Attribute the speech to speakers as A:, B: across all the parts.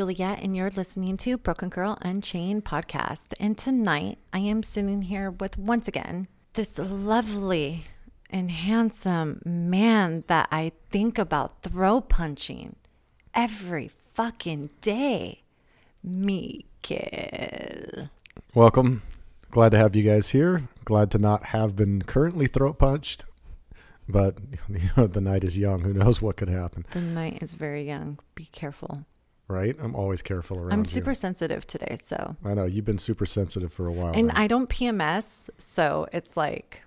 A: Juliet, and you're listening to Broken Girl Unchained podcast. And tonight, I am sitting here with once again this lovely and handsome man that I think about throat punching every fucking day, Mikael.
B: Welcome. Glad to have you guys here. Glad to not have been currently throat punched, but you know the night is young. Who knows what could happen,
A: The night is very young. Be careful.
B: Right? I'm always careful around
A: I'm
B: you.
A: super sensitive today, so.
B: I know you've been super sensitive for a while.
A: And
B: now.
A: I don't PMS, so it's like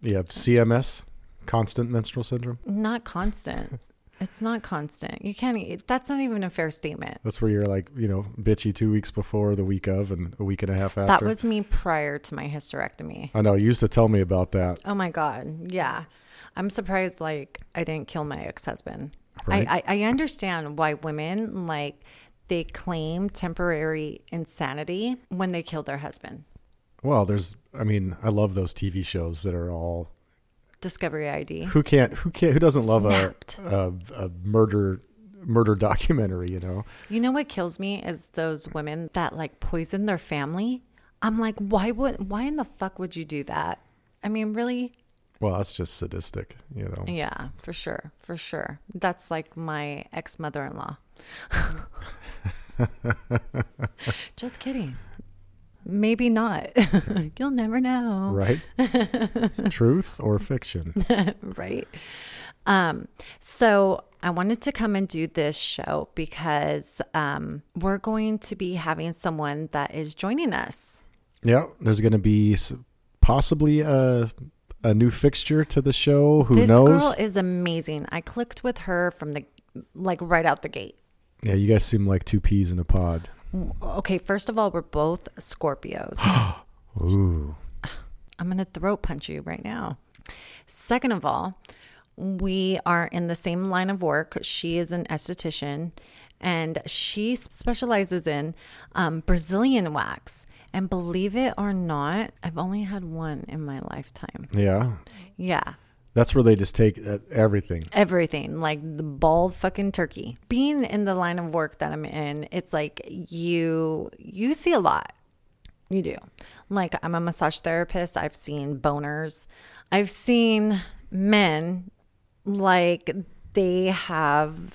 B: you have CMS, constant menstrual syndrome.
A: not constant. It's not constant. You can't. That's not even a fair statement.
B: That's where you're like, you know, bitchy two weeks before, the week of, and a week and a half after.
A: That was me prior to my hysterectomy.
B: I know. You used to tell me about that.
A: Oh my god. Yeah. I'm surprised like I didn't kill my ex-husband.
B: Right.
A: I, I I understand why women like they claim temporary insanity when they kill their husband.
B: Well, there's. I mean, I love those TV shows that are all.
A: Discovery ID.
B: Who can't? Who can't? Who doesn't love a, a a murder murder documentary? You know.
A: You know what kills me is those women that like poison their family. I'm like, why would why in the fuck would you do that? I mean, really?
B: Well, that's just sadistic, you know.
A: Yeah, for sure. For sure. That's like my ex mother in law. Just kidding. Maybe not. You'll never know.
B: Right? Truth or fiction?
A: right? Um, so I wanted to come and do this show because um, we're going to be having someone that is joining us.
B: Yeah, there's going to be possibly a a new fixture to the show. Who
A: this
B: knows?
A: This girl is amazing. I clicked with her from the like right out the gate.
B: yeah, you guys seem like two peas in a pod.
A: Okay, first of all, we're both Scorpios.
B: Ooh.
A: I'm going to throat punch you right now. Second of all, we are in the same line of work. She is an esthetician and she specializes in um, Brazilian wax. And believe it or not, I've only had one in my lifetime.
B: Yeah.
A: Yeah.
B: That's where they just take uh, everything.
A: Everything, like the bald fucking turkey. Being in the line of work that I'm in, it's like you you see a lot. You do. Like I'm a massage therapist. I've seen boners. I've seen men like they have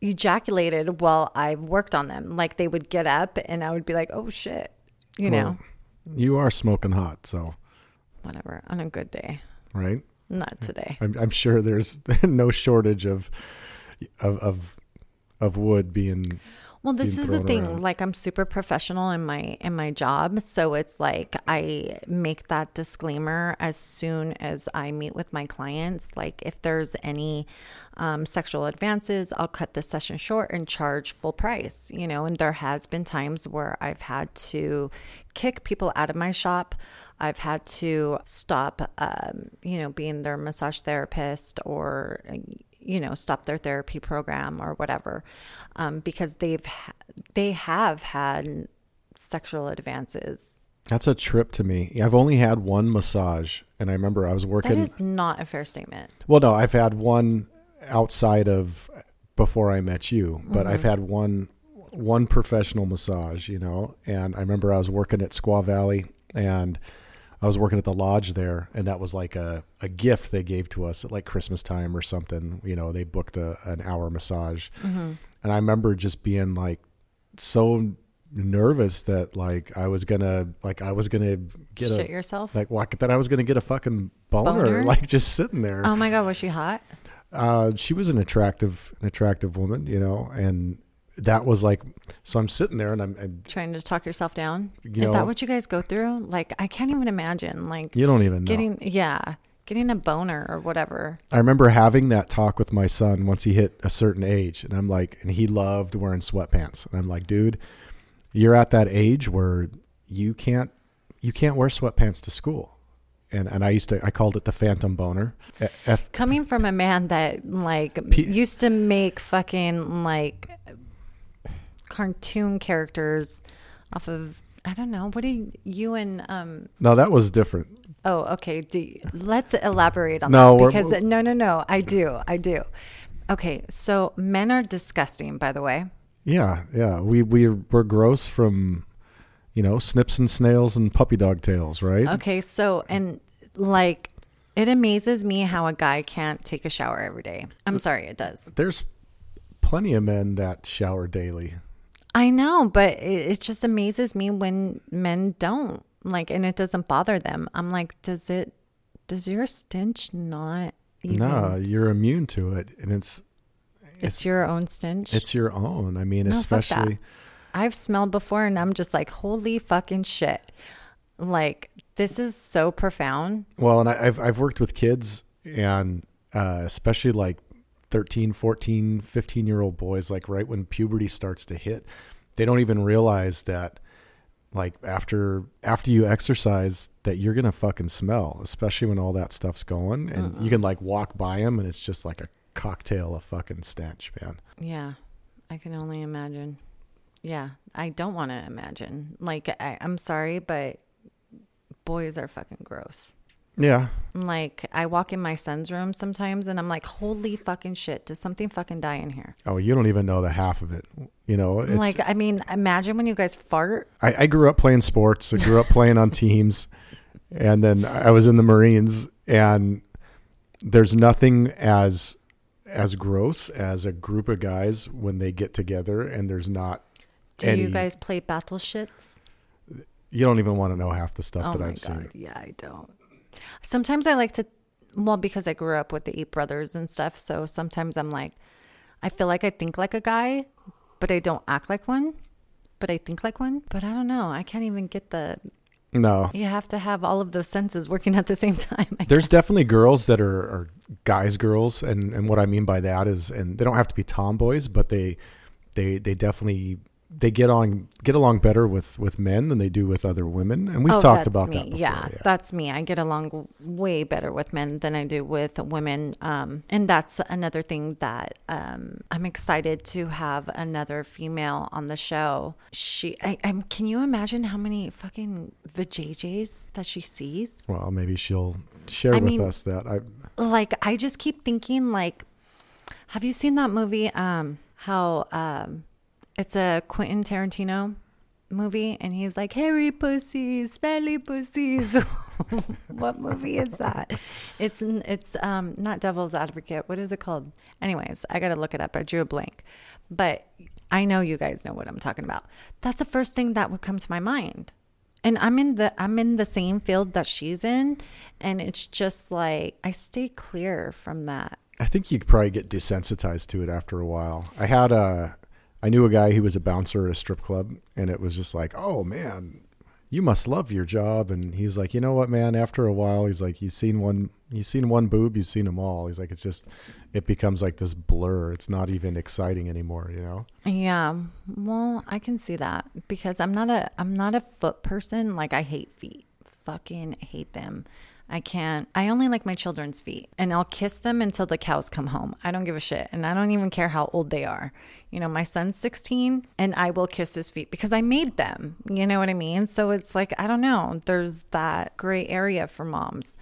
A: ejaculated while I've worked on them. Like they would get up and I would be like, "Oh shit." You know,
B: you are smoking hot, so
A: whatever. On a good day.
B: right.
A: Not today.
B: I'm, I'm sure there's no shortage of of of of wood being.
A: Well, this is the thing.
B: around.
A: Like I'm super professional in my in my job, so it's like I make that disclaimer as soon as I meet with my clients. Like if there's any um, sexual advances, I'll cut the session short and charge full price. You know, and there has been times where I've had to kick people out of my shop. I've had to stop, um, you know, being their massage therapist or you know stop their therapy program or whatever um, because they've ha- they have had sexual advances
B: That's a trip to me. I've only had one massage, and I remember I was working.
A: is not a fair statement
B: Well, no, I've had one outside of before I met you, but I've had one one professional massage, you know. And I remember I was working at Squaw Valley, and I was working at the lodge there, and that was like a, a gift they gave to us at like Christmas time or something. You know, they booked a, an hour massage, and I remember just being like so nervous that like I was gonna like I was gonna get
A: shit
B: a
A: yourself
B: like what that I was gonna get a fucking boner,
A: Boner?
B: like just sitting there.
A: oh my god was she hot
B: Uh, she was an attractive, an attractive woman, you know, and that was like, so I'm sitting there and I'm, and
A: trying to talk yourself down
B: You
A: is
B: know-
A: that what you guys go through like i can't even imagine like
B: you don't even know.
A: getting yeah getting a boner or whatever
B: I remember having that talk with my son once he hit a certain age, and I'm like, and he loved wearing sweatpants, and I'm like, dude, you're at that age where you can't, you can't wear sweatpants to school. And, and I used to I called it the phantom boner. F,
A: coming from a man that like
B: P-
A: used to make fucking like cartoon characters off of I don't know what do you, you and um
B: no, that was different.
A: oh okay you- let's elaborate on
B: No,
A: that
B: we're-
A: because no no no I do I do okay so men are disgusting by the way
B: Yeah, yeah. We we we're gross from, you know, snips and snails and puppy dog tails, right?
A: Okay, so and like it amazes me how a guy can't take a shower every day. I'm sorry, it does.
B: There's plenty of men that shower daily.
A: I know, but it, it just amazes me when men don't. Like and it doesn't bother them. I'm like, does it does your stench not even
B: No, you're immune to it, and it's
A: it's, your own stench?
B: it's your own. I mean,
A: No,
B: especially
A: I've smelled before and I'm just like, holy fucking shit. Like, this is so profound.
B: Well, and I, I've I've worked with kids and uh, especially like 13, 14, 15 year old boys like right when puberty starts to hit, they don't even realize that like after after you exercise that you're to fucking smell, especially when all that stuff's going and you uh-uh. can like walk by them and it's just like a cocktail of fucking stench, man.
A: Yeah, I can only imagine. Yeah, I don't want to imagine. Like, I, I'm sorry, but boys are fucking gross.
B: Yeah.
A: Like, I walk in my son's room sometimes and I'm like, holy fucking shit, does something fucking die in here?
B: Oh, you don't even know the half of it. You know, it's,
A: like, I mean, imagine when you guys fart.
B: I, I grew up playing sports. I grew up playing on teams, and then I was in the Marines. And there's nothing as as gross as a group of guys when they get together and there's not
A: Do
B: any.
A: you guys play battleships?
B: you don't even want to know half the stuff
A: Oh
B: that
A: my
B: I've seen.
A: Yeah, I don't. Sometimes I like to, well, because I grew up with the eight brothers and stuff. So sometimes I'm like, I feel like I think like a guy, but I don't act like one. But I think like one. But I don't know. I can't even get the.
B: No,
A: You have to have all of those senses working at the same time. I
B: there's definitely girls that are, are guys girls and and what i mean by that is and they don't have to be tomboys but they they they definitely they get on get along better with with men than they do with other women and we've
A: Oh,
B: talked about
A: me.
B: that before
A: yeah, that's me. I get along way better with men than I do with women. Um, and that's another thing that um, I'm excited to have another female on the show. She, I, I'm. Can you imagine how many fucking vajayjays that she sees?
B: well maybe she'll share
A: I
B: with
A: mean-
B: us that i
A: Like, I just keep thinking, like, have you seen that movie? Um, how um, it's a Quentin Tarantino movie, and he's like hairy pussies, smelly pussies. what movie is that? It's it's um not Devil's Advocate. What is it called? Anyways, I gotta look it up. I drew a blank, but I know you guys know what I'm talking about. That's the first thing that would come to my mind. And I'm in the I'm in the same field that she's in, and it's just like I stay clear from that.
B: I think you probably get desensitized to it after a while. I had a, I knew a guy who was a bouncer at a strip club, and it was just like, oh man, you must love your job. And he was like, you know what, man? After a while, he's like, you've seen one, you've seen one boob, you've seen them all. He's like, it's just, it becomes like this blur. It's not even exciting anymore, you know?
A: Yeah, well, I can see that because I'm not a I'm not a foot person. Like I hate feet. Fucking hate them. I can't. I only like my children's feet and I'll kiss them until the cows come home. I don't give a shit and I don't even care how old they are. You know, my son's 16 and I will kiss his feet because I made them. You know what I mean? So it's like I don't know. There's that gray area for moms.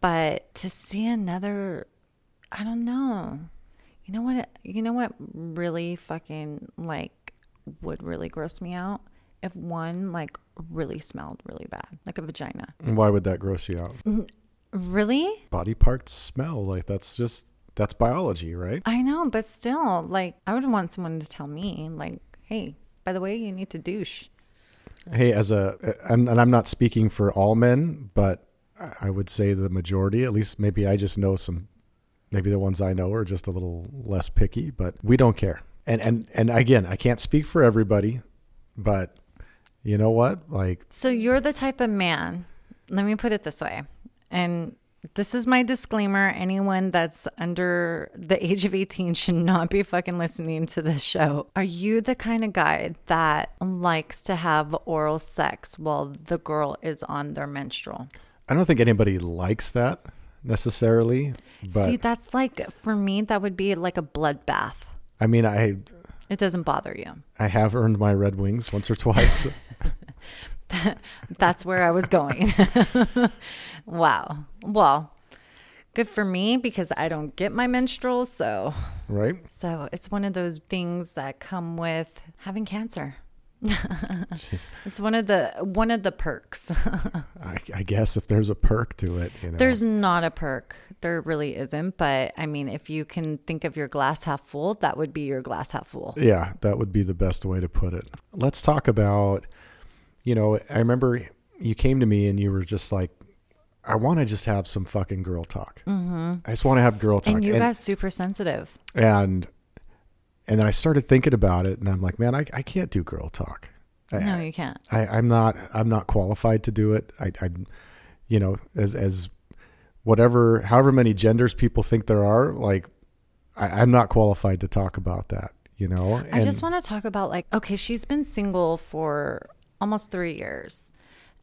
A: But to see another I don't know. You know what? You know what really fucking like would really gross me out if one like really smelled really bad, like a vagina.
B: And why would that gross you out? Mm-hmm.
A: Really?
B: Body parts smell like that's just, that's biology, right?
A: I know, but still, like I would want someone to tell me, like, hey, by the way, you need to douche.
B: Hey, as a, and, and I'm not speaking for all men, but I would say the majority, at least maybe I just know some, maybe the ones I know are just a little less picky, but we don't care. And, and, and again, I can't speak for everybody, but you know what? Like,
A: So you're the type of man. Let me put it this way, and this is my disclaimer. Anyone that's under the age of 18 should not be fucking listening to this show. Are you the kind of guy that likes to have oral sex while the girl is on their menstrual?
B: I don't think anybody likes that necessarily, but
A: See, that's like, for me, that would be like a bloodbath.
B: I mean, I,
A: It doesn't bother you.
B: I have earned my Red Wings once or twice.
A: That's where I was going. wow. Well, good for me because I don't get my menstruals. So,
B: right?
A: so it's one of those things that come with having cancer. It's one of the one of the perks.
B: I, I guess if there's a perk to it, you know.
A: There's not a perk. There really isn't. But I mean, if you can think of your glass half full, that would be your glass half full.
B: Yeah, that would be the best way to put it. Let's talk about, you know, I remember you came to me and you were just like, I want to just have some fucking girl talk. Mm-hmm. I just want to have girl talk.
A: And you got super sensitive.
B: and and then I started thinking about it, and I'm like, man, I, I can't do girl talk. I,
A: No, you can't.
B: I, I'm not I'm not qualified to do it. I, I you know, as as whatever however many genders people think there are, like I, I'm not qualified to talk about that. You know,
A: I just want to talk about like, okay, she's been single for almost three years.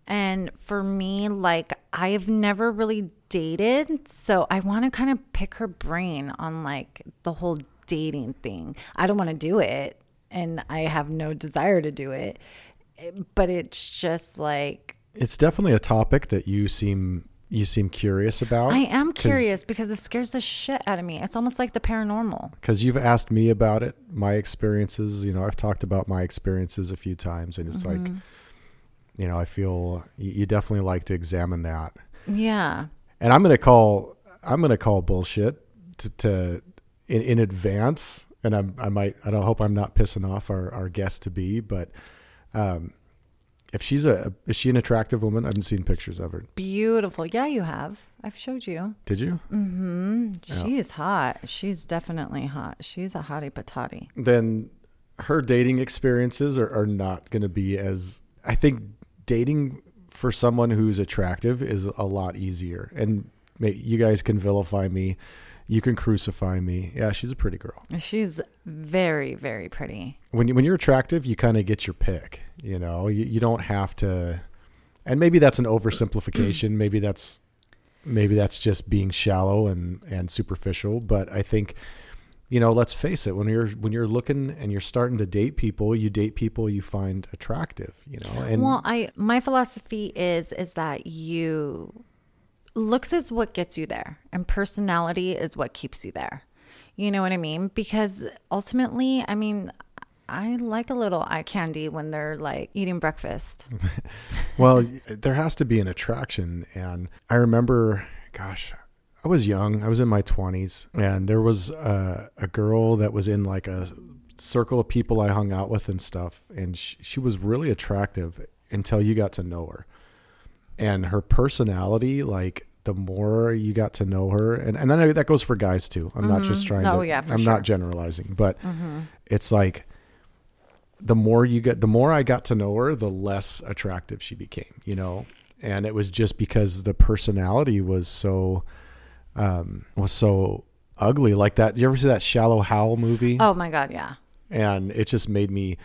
A: And for me, like, I've never really dated. So I want to kind of pick her brain on like the whole dating thing. I don't want to do it and I have no desire to do it. But it's just like,
B: it's definitely a topic that you seem you seem curious about.
A: I am curious because it scares the shit out of me. It's almost like the paranormal.
B: because you've asked me about it, my experiences. You know, I've talked about my experiences a few times, and it's like,
A: Mm-hmm.
B: you know, I feel you, you definitely like to examine that.
A: Yeah.
B: And I'm gonna call I'm gonna call bullshit to, to in, in advance, and I'm, I might I don't hope I'm not pissing off our our guest to be, but um, if she's a is she an attractive woman? I haven't seen pictures of her.
A: Beautiful. Yeah, you have. I've showed you.
B: Did you?
A: Mm-hmm. She's hot. She's definitely hot. She's a hottie patati.
B: then her dating experiences are, are not going to be as I think dating for someone who's attractive is a lot easier. And you guys can vilify me, you can crucify me. Yeah, she's a pretty girl.
A: She's very, very pretty.
B: When you, when you're attractive, you kind of get your pick. You know, you, you don't have to. And maybe that's an oversimplification. maybe that's maybe that's just being shallow and and superficial. But I think you know, let's face it, when you're when you're looking and you're starting to date people, you date people you find attractive, you know. And
A: well, I my philosophy is is that you looks is what gets you there and personality is what keeps you there. You know what I mean? Because ultimately, I mean, I like a little eye candy when they're like eating breakfast.
B: well, there has to be an attraction and I remember gosh, I was young. I was in my 20s and there was a, a girl that was in like a circle of people I hung out with and stuff and she, she was really attractive until you got to know her. And her personality like the more you got to know her and and then that goes for guys too. I'm not just trying
A: Oh,
B: to
A: yeah, for
B: I'm
A: sure.
B: not generalizing, but it's like the more you get the more I got to know her, the less attractive she became, you know? And it was just because the personality was so um was so ugly like that. You ever see that Shallow Hal movie?
A: Oh my god, yeah.
B: And it just made me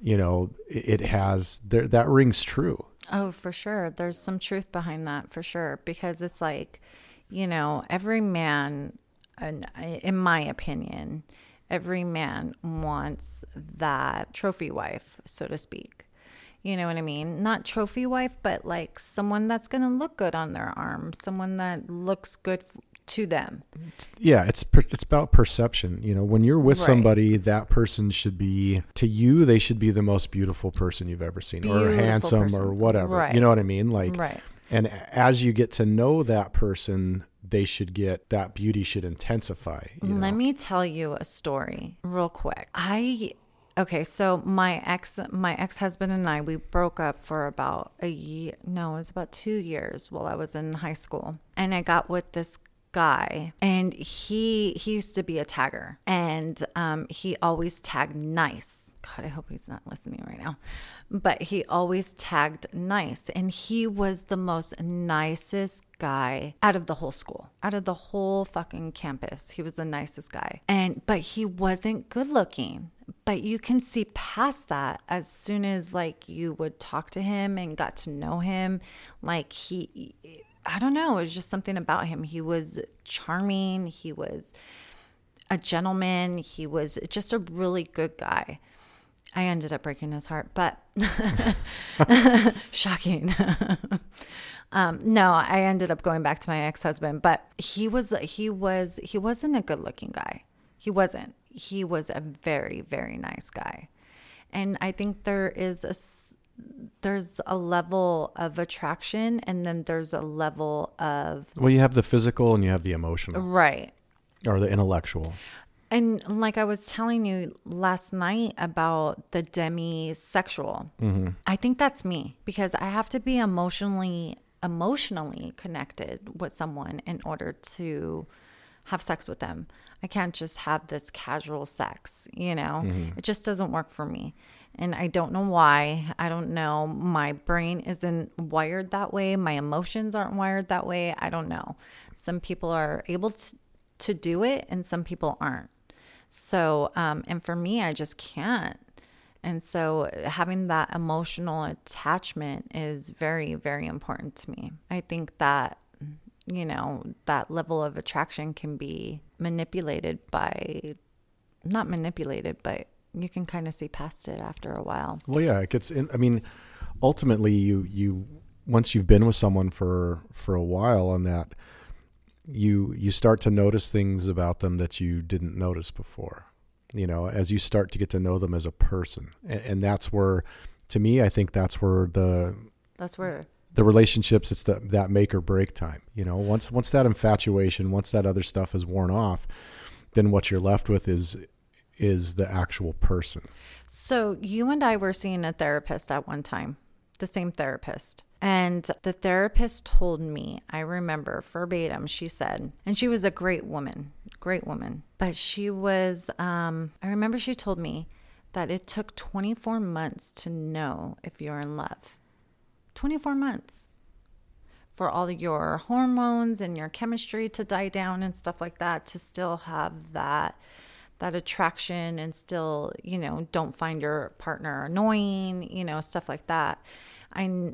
B: you know, it, it has there that rings true.
A: Oh, for sure. There's some truth behind that for sure because it's like, you know, every man, in my opinion, every man wants that trophy wife, so to speak. You know what I mean? Not trophy wife, but like someone that's going to look good on their arm, someone that looks good to them.
B: Yeah, it's per, it's about perception. You know, when you're with
A: Right.
B: somebody, that person should be to you. They should be the most beautiful person you've ever seen, or
A: Beautiful
B: handsome, or whatever.
A: Right.
B: You know what I mean? Like,
A: Right.
B: and as you get to know that person, they should get that beauty should intensify. You know?
A: Let me tell you a story real quick. I okay, so my ex my ex-husband and I we broke up for about a year no, it was about 2 years while I was in high school. And I got with this guy and he he used to be a tagger and um he always tagged nice. God, I hope he's not listening right now. But he always tagged nice. And he was the most nicest guy out of the whole school, out of the whole fucking campus. He was the nicest guy. And, but he wasn't good looking. But you can see past that as soon as like you would talk to him and got to know him. Like he, I don't know, it was just something about him. He was charming. He was a gentleman. He was just a really good guy. I ended up breaking his heart, but shocking. Um, no, I ended up going back to my ex husband, but he was he was he wasn't a good looking guy. He wasn't. He was a very very nice guy, and I think there is a there's a level of attraction, and then there's a level of
B: well, you have the physical and you have the emotional,
A: right,
B: or the intellectual.
A: And like I was telling you last night about the demisexual, mm-hmm. I think that's me because I have to be emotionally emotionally connected with someone in order to have sex with them. I can't just have this casual sex, you know? Mm-hmm. It just doesn't work for me. And I don't know why. I don't know. My brain isn't wired that way. My emotions aren't wired that way. I don't know. Some people are able to, to do it and some people aren't. So, um, and for me, I just can't. And so having that emotional attachment is very, very important to me. I think that, you know, that level of attraction can be manipulated by, not manipulated, but you can kind of see past it after a while.
B: Well, yeah, it gets in. I mean, ultimately, you, you, once you've been with someone for, for a while on that, you, you start to notice things about them that you didn't notice before you know, as you start to get to know them as a person. And, and that's where, to me, I think that's where the
A: that's where
B: the relationships it's the, that make or break time. You know, once once that infatuation, once that other stuff is worn off, then what you're left with is is the actual person.
A: So you and I were seeing a therapist at one time, the same therapist. And the therapist told me, I remember verbatim, she said, and she was a great woman, great woman, but she was, um, I remember she told me that it took 24 months to know if you're in love. 24 months for all your hormones and your chemistry to die down and stuff like that to still have that that attraction and still you know don't find your partner annoying you know stuff like that i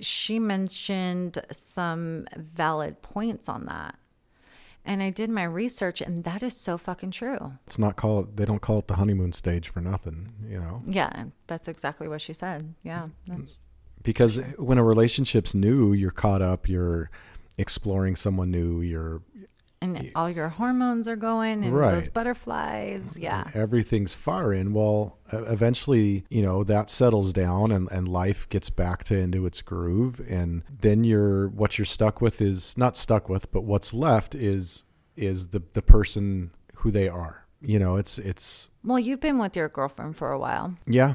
A: she mentioned some valid points on that. And I did my research, and that is so fucking true.
B: It's not called, they don't call it the honeymoon stage for nothing, you know?
A: Yeah, that's exactly what she said. Yeah. That's
B: because when a relationship's new, you're caught up, you're exploring someone new, you're
A: and all your hormones are going and right. those butterflies yeah.
B: everything's firing. Well eventually you know that settles down and, and life gets back to into its groove. And then you're what you're stuck with is not stuck with but what's left is is the the person who they are. You know it's it's
A: well you've been with your girlfriend for a while.
B: Yeah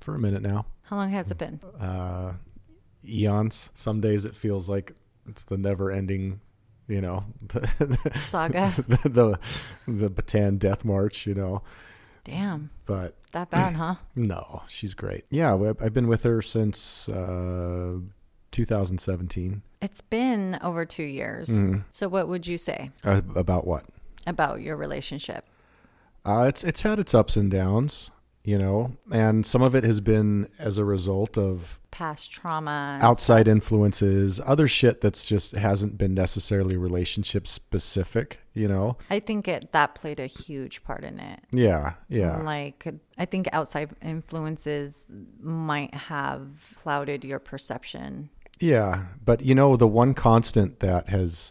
B: for a minute now.
A: How long has it been?
B: Uh eons. Some days it feels like it's the never ending you know, the,
A: saga,
B: the, the the Bataan Death March, you know.
A: Damn.
B: But
A: that bad, huh?
B: No, she's great. Yeah, I've been with her since uh, 2017.
A: It's been over two years. Mm-hmm. So, what would you say
B: uh, about what?
A: About your relationship?
B: Uh, it's it's had its ups and downs you know, and some of it has been as a result of
A: past trauma,
B: outside influences, other shit that's just hasn't been necessarily relationship specific, you know.
A: I think it that played a huge part in it.
B: Yeah, yeah.
A: Like I think outside influences might have clouded your perception.
B: Yeah, but you know the one constant that has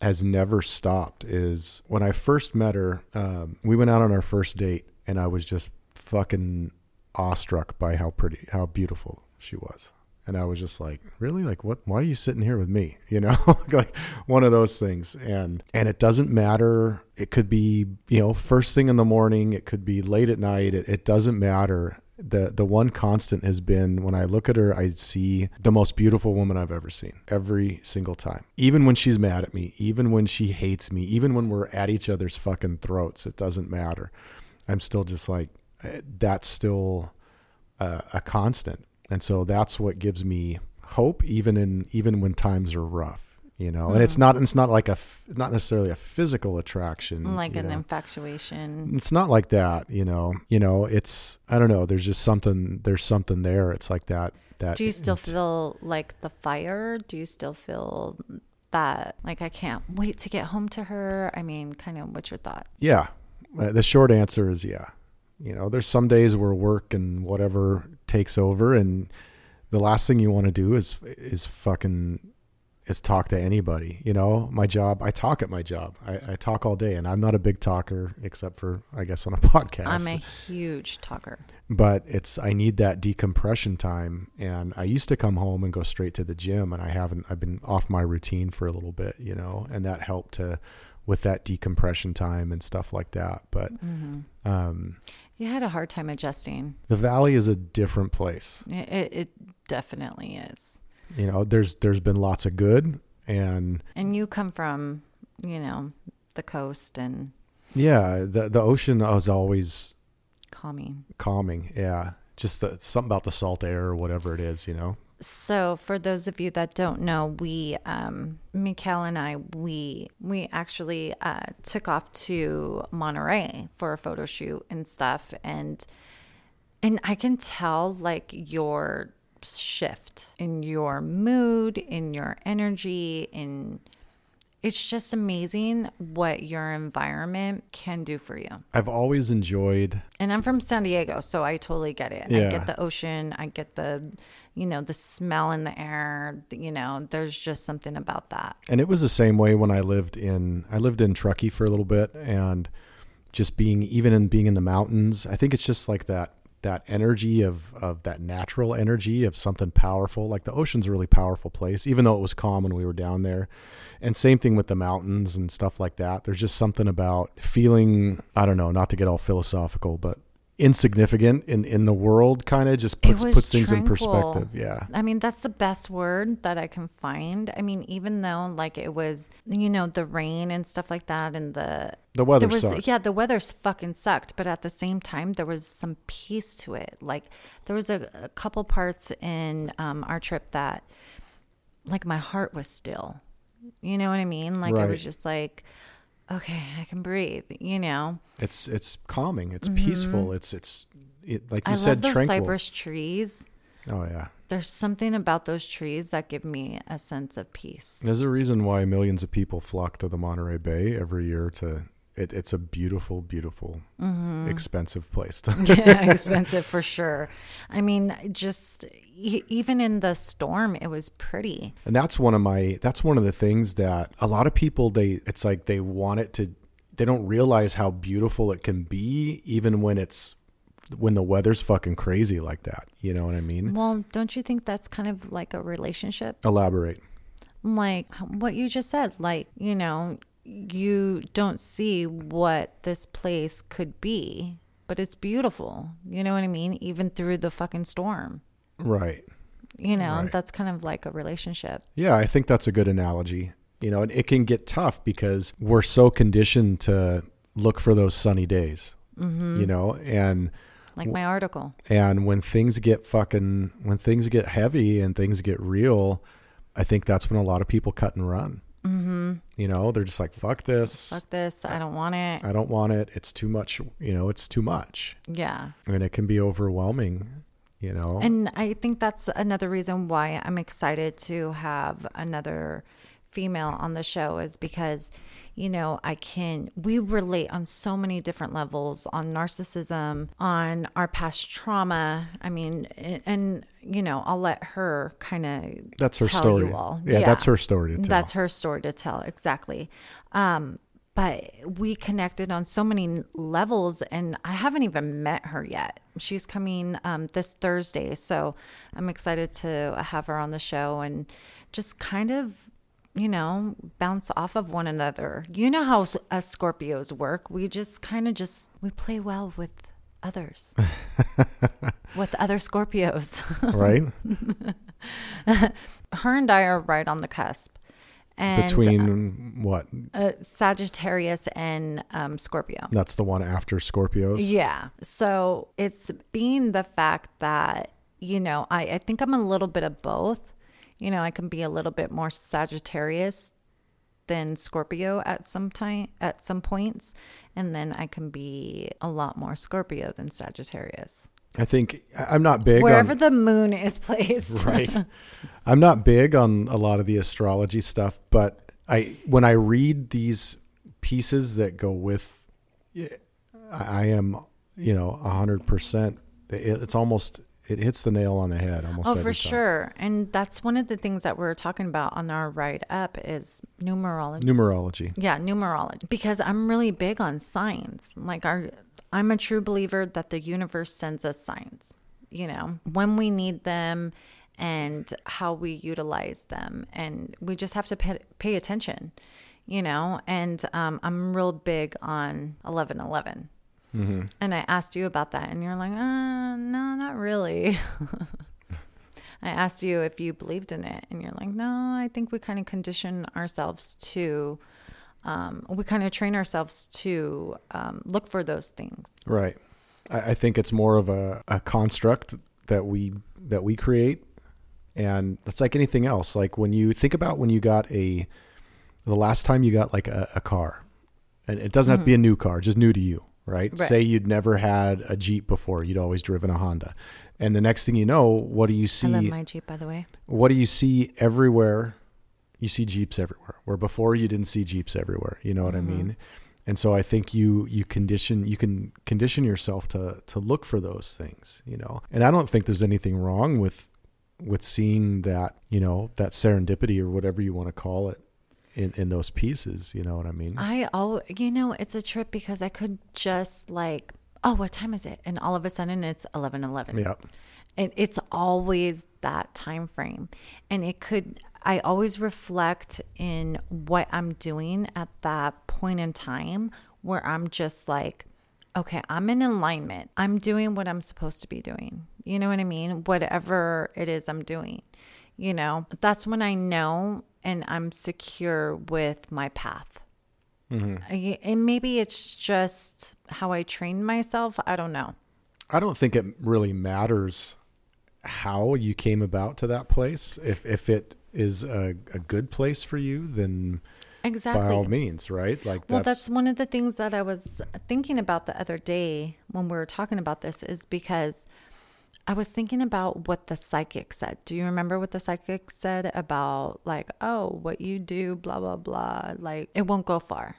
B: has never stopped is when I first met her. Um, we went out on our first date, and I was just fucking awestruck by how pretty, how beautiful she was. And I was just like, really? Like, what? Why are you sitting here with me? You know, like one of those things. And, and it doesn't matter. It could be, you know, first thing in the morning. It could be late at night. It, it doesn't matter. The, the one constant has been when I look at her, I see the most beautiful woman I've ever seen every single time. Even when she's mad at me, even when she hates me, even when we're at each other's fucking throats, it doesn't matter. I'm still just like, eh, that's still a, a constant, and so that's what gives me hope, even in even when times are rough you know? And it's mm-hmm. not it's not like a not necessarily a physical attraction
A: like an
B: know.
A: infatuation.
B: It's not like that you know? You know it's i don't know there's just something there's something there. It's like that that
A: do you still feel like the fire? Do you still feel that like i can't wait to get home to her? I mean kind of what's your thought?
B: Yeah. Uh, the short answer is yeah. You know, there's some days where work and whatever takes over and the last thing you want to do is is fucking is talk to anybody. You know, my job. I talk at my job. I, I talk all day, and I'm not a big talker, except for I guess on a podcast.
A: I'm a huge talker.
B: but it's I need that decompression time, and I used to come home and go straight to the gym, and I haven't. I've been off my routine for a little bit, you know, and that helped to with that decompression time and stuff like that. But
A: Mm-hmm.
B: um,
A: You had a hard time adjusting.
B: the valley is a different place.
A: It, it, it definitely is.
B: You know, there's there's been lots of good, and
A: And you come from, you know, the coast and
B: yeah, the the ocean was always
A: calming.
B: calming. Yeah, just the, something about the salt air or whatever it is. You know.
A: So, for those of you that don't know, we, um, Mikhail and I, we we actually uh, took off to Monterey for a photo shoot and stuff, and and I can tell like your shift in your mood, in your energy, in it's just amazing what your environment can do for you.
B: I've always enjoyed
A: And I'm from San Diego, so I totally get it. I get the ocean. I get the, you know, the smell in the air. You know, there's just something about that.
B: and it was the same way when I lived in I lived in Truckee for a little bit and just being even in being in the mountains I think it's just like that that energy of of that natural energy of something powerful like the ocean's a really powerful place even though it was calm when we were down there and same thing with the mountains and stuff like that there's just something about feeling I don't know not to get all philosophical but insignificant in in the world kind of just puts puts things in perspective yeah
A: I mean, that's the best word that I can find. I mean, even though like it was, you know, the rain and stuff like that, and the
B: the weather
A: was
B: sucked.
A: yeah, the weather's fucking sucked, but at the same time, there was some peace to it. Like there was a, a couple parts in um, our trip that, like, my heart was still. You know what I mean? Like I was just like, okay, I can breathe. You know,
B: It's it's calming. It's peaceful. It's it's it, like you
A: Mm-hmm. I
B: said,
A: love those
B: tranquil.
A: cypress trees.
B: Oh yeah.
A: There's something about those trees that give me a sense of peace.
B: There's a reason why millions of people flock to the Monterey Bay every year. To it, it's a beautiful, beautiful,
A: Mm-hmm.
B: expensive place. To,
A: yeah, expensive for sure. I mean, just e- even in the storm, it was pretty.
B: and that's one of my. That's one of the things that a lot of people they. It's like they want it to. They don't realize how beautiful it can be, even when it's when the weather's fucking crazy like that. You know what I mean?
A: Well, don't you think that's kind of like a relationship?
B: Elaborate.
A: Like what you just said, like, you know, you don't see what this place could be, but it's beautiful. You know what I mean? Even through the fucking storm.
B: Right.
A: You know,
B: Right.
A: that's kind of like a relationship.
B: Yeah, I think that's a good analogy. You know, and it can get tough because we're so conditioned to look for those sunny days.
A: Mm-hmm.
B: You know, and
A: Like my article.
B: and when things get fucking when things get heavy and things get real, I think that's when a lot of people cut and run. Mm-hmm. You know, they're just like, "Fuck this!
A: Fuck this. I don't want it.
B: I don't want it. It's too much. You know, it's too much,
A: Yeah.
B: and it can be overwhelming. You know,
A: And I think that's another reason why I'm excited to have another female on the show is because, you know, I can, we relate on so many different levels on narcissism, on our past trauma. I mean, and, and you know, I'll let her kind of
B: that's her
A: tell
B: story.
A: You all.
B: Yeah, that's her story to tell.
A: That's her story to tell, exactly. Um, but we connected on so many levels, and I haven't even met her yet. She's coming um, this Thursday, so I'm excited to have her on the show and just kind of, you know, bounce off of one another. You know how us Scorpios work. We just kind of just we play well with others, with other Scorpios.
B: right
A: her and I are right on the cusp. And
B: between what?
A: uh, Sagittarius and um, Scorpio.
B: That's the one after Scorpios.
A: Yeah. So it's being the fact that, you know, I, I think I'm a little bit of both. You know, I can be a little bit more Sagittarius than Scorpio at some time at some points. And then I can be a lot more Scorpio than Sagittarius.
B: I think I'm not big
A: Wherever
B: on
A: the moon is placed.
B: right. I'm not big on a lot of the astrology stuff, but I when I read these pieces that go with, I I am you know a hundred percent. It's almost it hits the nail on the head almost
A: Oh, for
B: time.
A: sure. And that's one of the things that we're talking about on our ride up is numerology.
B: Numerology.
A: Yeah, numerology. Because I'm really big on signs. Like our I'm a true believer that the universe sends us signs, you know, when we need them and how we utilize them. And we just have to pay, pay attention, you know. And um, I'm real big on 1111. And I asked you about that, and you're like, uh, no, not really. I asked you if you believed in it, and you're like, no, I think we kind of condition ourselves to, um, we kind of train ourselves to um, look for those things.
B: Right. I, I think it's more of a, a construct that we that we create, and it's like anything else. Like when you think about when you got a, the last time you got like a, a car, and it doesn't have to be a new car, just new to you, right?
A: Right.
B: Say you'd never had a Jeep before, you'd always driven a Honda, and the next thing you know, what do you
A: I love
B: see?
A: my Jeep, by the way.
B: what do you see everywhere? You see Jeeps everywhere. Where before you didn't see Jeeps everywhere. You know what
A: Mm-hmm.
B: I mean? And so I think you you condition you can condition yourself to to look for those things, you know. And I don't think there's anything wrong with with seeing that, you know, that serendipity or whatever you want to call it in in those pieces, you know what I mean?
A: I all you know, it's a trip because I could just like, oh, what time is it? And all of a sudden it's eleven eleven.
B: yeah.
A: And it's always that time frame. And it could I always reflect in what I'm doing at that point in time where I'm just like, okay, I'm in alignment. I'm doing what I'm supposed to be doing. You know what I mean? Whatever it is I'm doing. You know, that's when I know and I'm secure with my path. Mm-hmm. I- And maybe it's just how I train myself. I don't know.
B: I don't think it really matters how you came about to that place. If if it is a, a good place for you, then
A: Exactly.
B: by all means, right? Like
A: Well,
B: that's,
A: that's one of the things that I was thinking about the other day when we were talking about this is because I was thinking about what the psychic said. Do you remember what the psychic said about, like, oh, what you do, blah, blah, blah, like, it won't go far?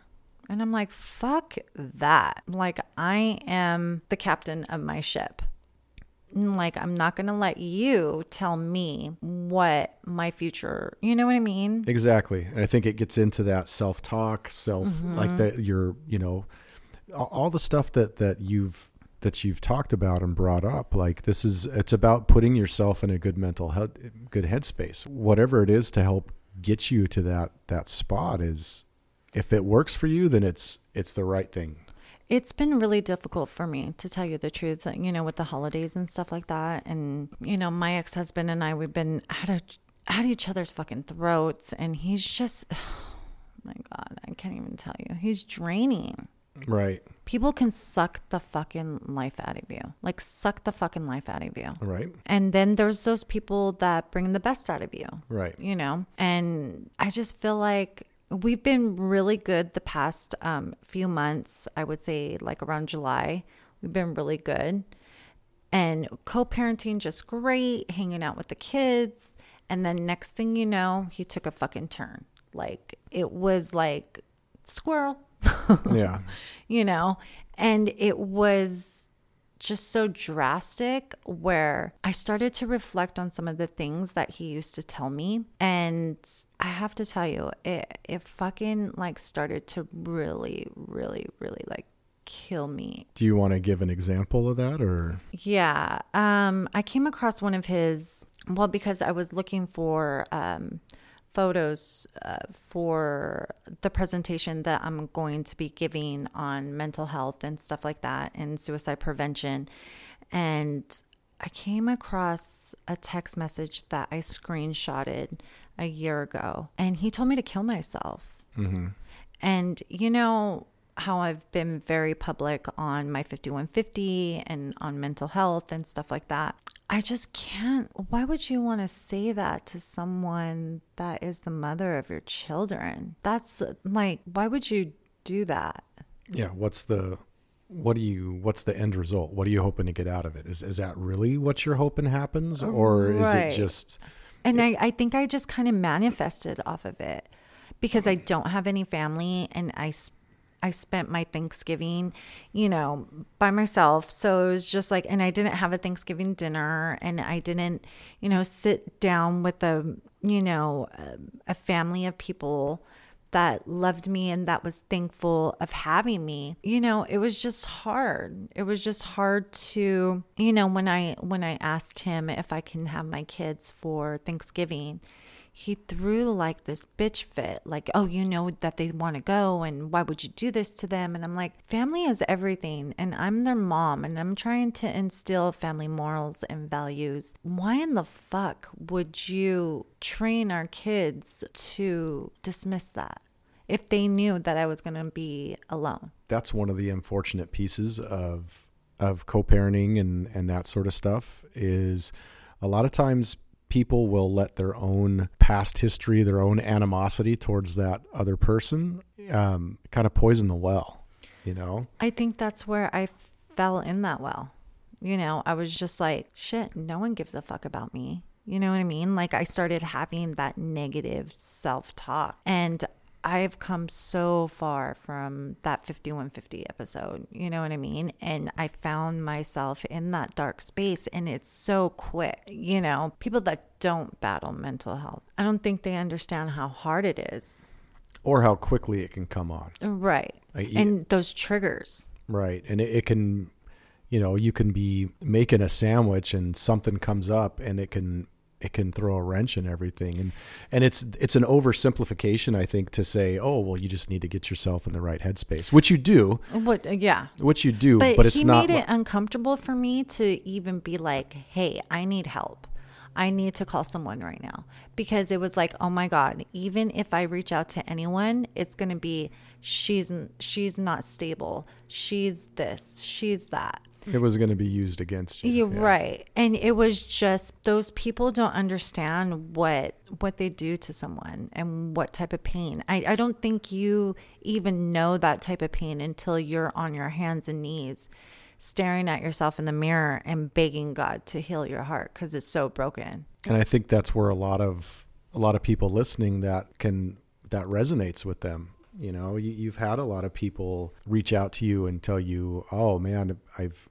A: And I'm like, fuck that. Like, I am the captain of my ship. Like, I'm not going to let you tell me what my future, you know what I mean?
B: exactly. And I think it gets into that self talk, self
A: Mm-hmm.
B: like that. You're you know all, all the stuff that that you've that you've talked about and brought up. Like this is it's about putting yourself in a good mental head, good headspace. Whatever it is to help get you to that that spot is if it works for you, then it's it's the right thing.
A: It's been really difficult for me to tell you the truth, uh, you know, with the holidays and stuff like that. And, you know, my ex husband and I, we've been at, a, at each other's fucking throats. And he's just, oh my God, I can't even tell you. He's draining.
B: Right.
A: People can suck the fucking life out of you, like, suck the fucking life out of you.
B: Right.
A: And then there's those people that bring the best out of you.
B: Right.
A: you know? And i just feel like we've been really good the past um, few months. I would say like around july we've been really good. And co-parenting just great. Hanging out with the kids. And then next thing you know he took a fucking turn. Like it was like squirrel
B: Yeah.
A: you know and it was just so drastic where I started to reflect on some of the things that he used to tell me. And I have to tell you, it, it fucking like started to really, really, really like kill me.
B: Do you want to give an example of that or
A: Yeah. Um, I came across one of his, well, because I was looking for um, photos uh, for the presentation that I'm going to be giving on mental health and stuff like that and suicide prevention. And I came across a text message that I screenshotted a year ago, and he told me to kill myself. And you know how I've been very public on my 5150 and on mental health and stuff like that. I just can't. Why would you want to say that to someone that is the mother of your children? That's like, why would you do that?
B: yeah, what's the what do you what's the end result? What are you hoping to get out of it? Is is that really what you're hoping happens oh, or is it just
A: And I, I think I just kind of manifested off of it because I don't have any family and I, I spent my Thanksgiving, you know, by myself. So it was just like, and I didn't have a Thanksgiving dinner and I didn't, you know, sit down with a, you know, a, family of people that loved me and that was thankful of having me. You know, it was just hard. It was just hard to, you know, when I when I asked him if I can have my kids for Thanksgiving, he threw like this bitch fit like oh you know that they want to go and why would you do this to them? And i'm like family is everything and i'm their mom and i'm trying to instill family morals and values. Why in the fuck would you train our kids to dismiss that if they knew that i was going to be alone?
B: That's one of the unfortunate pieces of of co-parenting and and that sort of stuff is a lot of times people will let their own past history, their own animosity towards that other person, um, kind of poison the well. You know,
A: I think that's where I fell in that well. You know, I was just like, shit, no one gives a fuck about me. You know what I mean? Like I started having that negative self talk. And I've come so far from that 5150 episode, you know what I mean? And I found myself in that dark space and it's so quick. You know, people that don't battle mental health, I don't think they understand how hard it is
B: or how quickly it can come on.
A: Right. Like, and those triggers.
B: Right. And it, it can, you know, you can be making a sandwich and something comes up and it can it can throw a wrench in everything. And and it's it's an oversimplification i think to say oh well you just need to get yourself in the right headspace which you do.
A: What uh, yeah.
B: Which you do but, but it's
A: he
B: not
A: made it uncomfortable for me to even be like hey i need help. I need to call someone right now. Because it was like oh my god even if i reach out to anyone it's going to be she's she's not stable. She's this she's that
B: it was going to be used against you.
A: You're yeah. right. And it was just those people don't understand what what they do to someone and what type of pain. I, I don't think you even know that type of pain until you're on your hands and knees staring at yourself in the mirror and begging God to heal your heart because it's so broken.
B: And I think that's where a lot of a lot of people listening that can that resonates with them you know you, have had a lot of people reach out to you and tell you oh man i've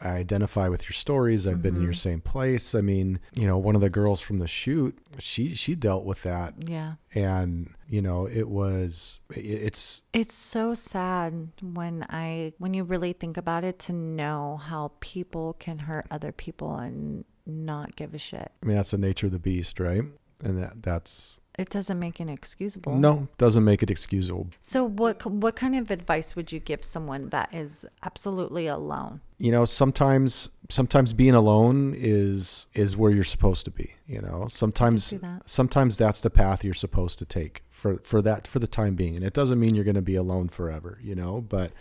B: I identify with your stories. I've mm-hmm. been in your mm-hmm. same place. I mean, you know, one of the girls from the shoot, she she dealt with that.
A: Yeah.
B: And, you know, it was it's
A: it's so sad when I when you really think about it to know how people can hurt other people and not give a shit.
B: I mean, that's the nature of the beast, right? And that that's
A: it doesn't make it excusable.
B: No, doesn't make it excusable.
A: So what what kind of advice would you give someone that is absolutely alone?
B: You know, sometimes sometimes being alone is is where you're supposed to be, you know. Sometimes that. sometimes that's the path you're supposed to take for for that for the time being. And it doesn't mean you're going to be alone forever, you know, but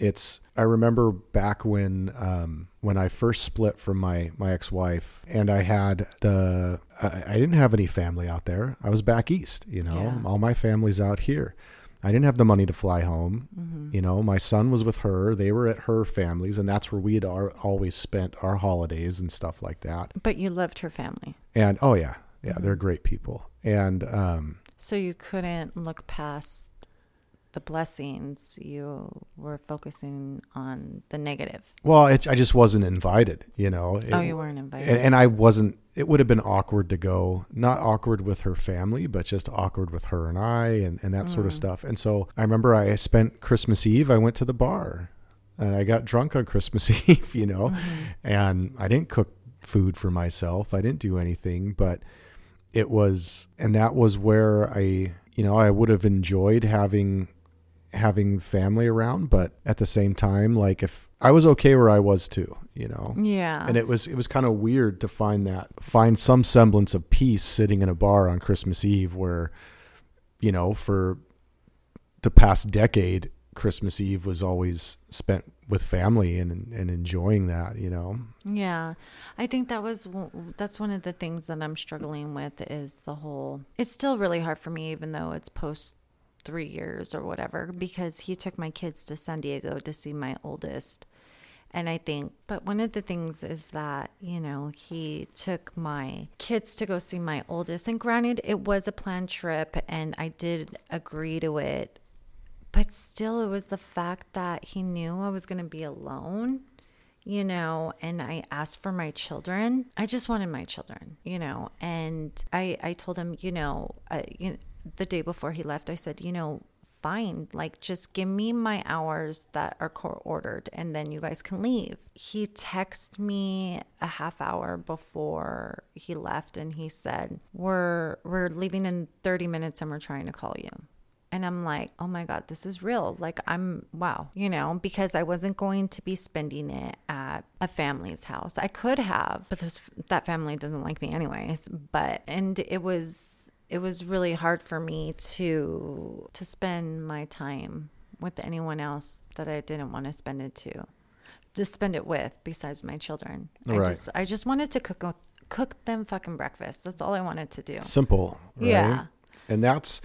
B: it's I remember back when um, when I first split from my my ex wife, and I had the I, I, didn't have any family out there. I was back east, you know. Yeah. All my family's out here. I didn't have the money to fly home. Mm-hmm. You know, my son was with her. They were at her family's, and that's where we had always spent our holidays and stuff like that.
A: But you loved her family.
B: And oh yeah, yeah, mm-hmm. they're great people. And um,
A: so you couldn't look past the blessings, you were focusing on the negative.
B: Well, it, I just wasn't invited, you know. It,
A: oh, you weren't invited.
B: And, and, I wasn't, it would have been awkward to go, not awkward with her family, but just awkward with her and I and, and that mm. sort of mm. stuff. And so I remember I spent Christmas Eve, I went to the bar and I got drunk on Christmas Eve, you know, mm-hmm. and I didn't cook food for myself. I didn't do anything, but it was, and that was where I, you know, I would have enjoyed having having family around, but at the same time, like if I was okay where I was too, you know.
A: Yeah.
B: And it was it was kind of weird to find that find some semblance of peace sitting in a bar on Christmas Eve where you know, for the past decade, Christmas Eve was always spent with family and and enjoying that, you know.
A: Yeah. I think that was that's one of the things that I'm struggling with is the whole it's still really hard for me even though it's post three years or whatever because he took my kids to San Diego to see my oldest. And I think, but one of the things is that, you know, he took my kids to go see my oldest. And granted, it was a planned trip and I did agree to it. But still, it was the fact that he knew I was going to be alone, you know, and I asked for my children. I just wanted my children, you know, and I, I told him, you know, uh, you know, the day before he left, I said, you know, fine. Like, just give me my hours that are court ordered and then you guys can leave. He texted me a half hour before he left and he said, We're we're leaving in 30 minutes and we're trying to call you. And I'm like, oh my God, this is real. Like, I'm, wow, you know, because I wasn't going to be spending it at a family's house. I could have, but this, that family doesn't like me anyways. But, and it was, it was really hard for me to to spend my time with anyone else that I didn't want to spend it to to spend it with besides my children.
B: Right.
A: I just I just wanted to cook cook them fucking breakfast. That's all I wanted to do.
B: Simple. Right?
A: Yeah.
B: And that's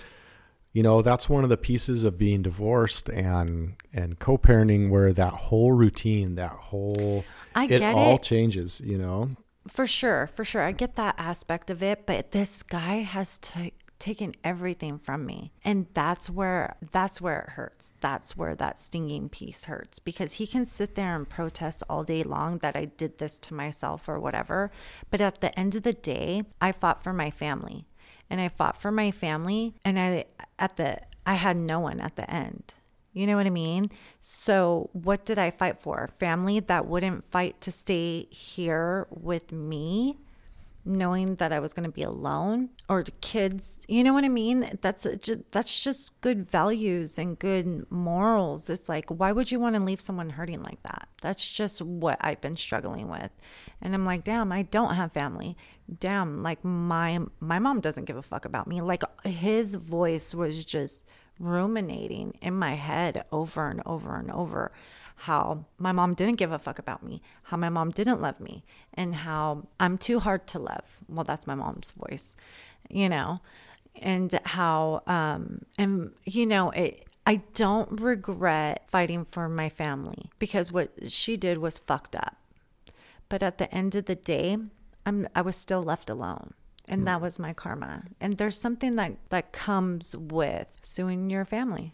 B: you know, that's one of the pieces of being divorced and and co-parenting where that whole routine, that whole
A: I
B: it all
A: it.
B: changes, you know.
A: For sure, for sure. I get that aspect of it, but this guy has ta taken everything from me. And that's where that's where it hurts. That's where that stinging piece hurts because he can sit there and protest all day long that I did this to myself or whatever, but at the end of the day, I fought for my family. And I fought for my family and I at the I had no one at the end. You know what I mean? So, what did I fight for? Family that wouldn't fight to stay here with me, knowing that I was going to be alone, or kids. You know what I mean? That's just, that's just good values and good morals. It's like, why would you want to leave someone hurting like that? That's just what I've been struggling with, and I'm like, damn, I don't have family. Damn, like my my mom doesn't give a fuck about me. Like his voice was just ruminating in my head over and over and over how my mom didn't give a fuck about me, how my mom didn't love me, and how I'm too hard to love. Well, that's my mom's voice, you know, and how, um, and you know, it, I don't regret fighting for my family because what she did was fucked up. But at the end of the day, I'm, I was still left alone and mm. that was my karma. And there's something that that comes with suing your family.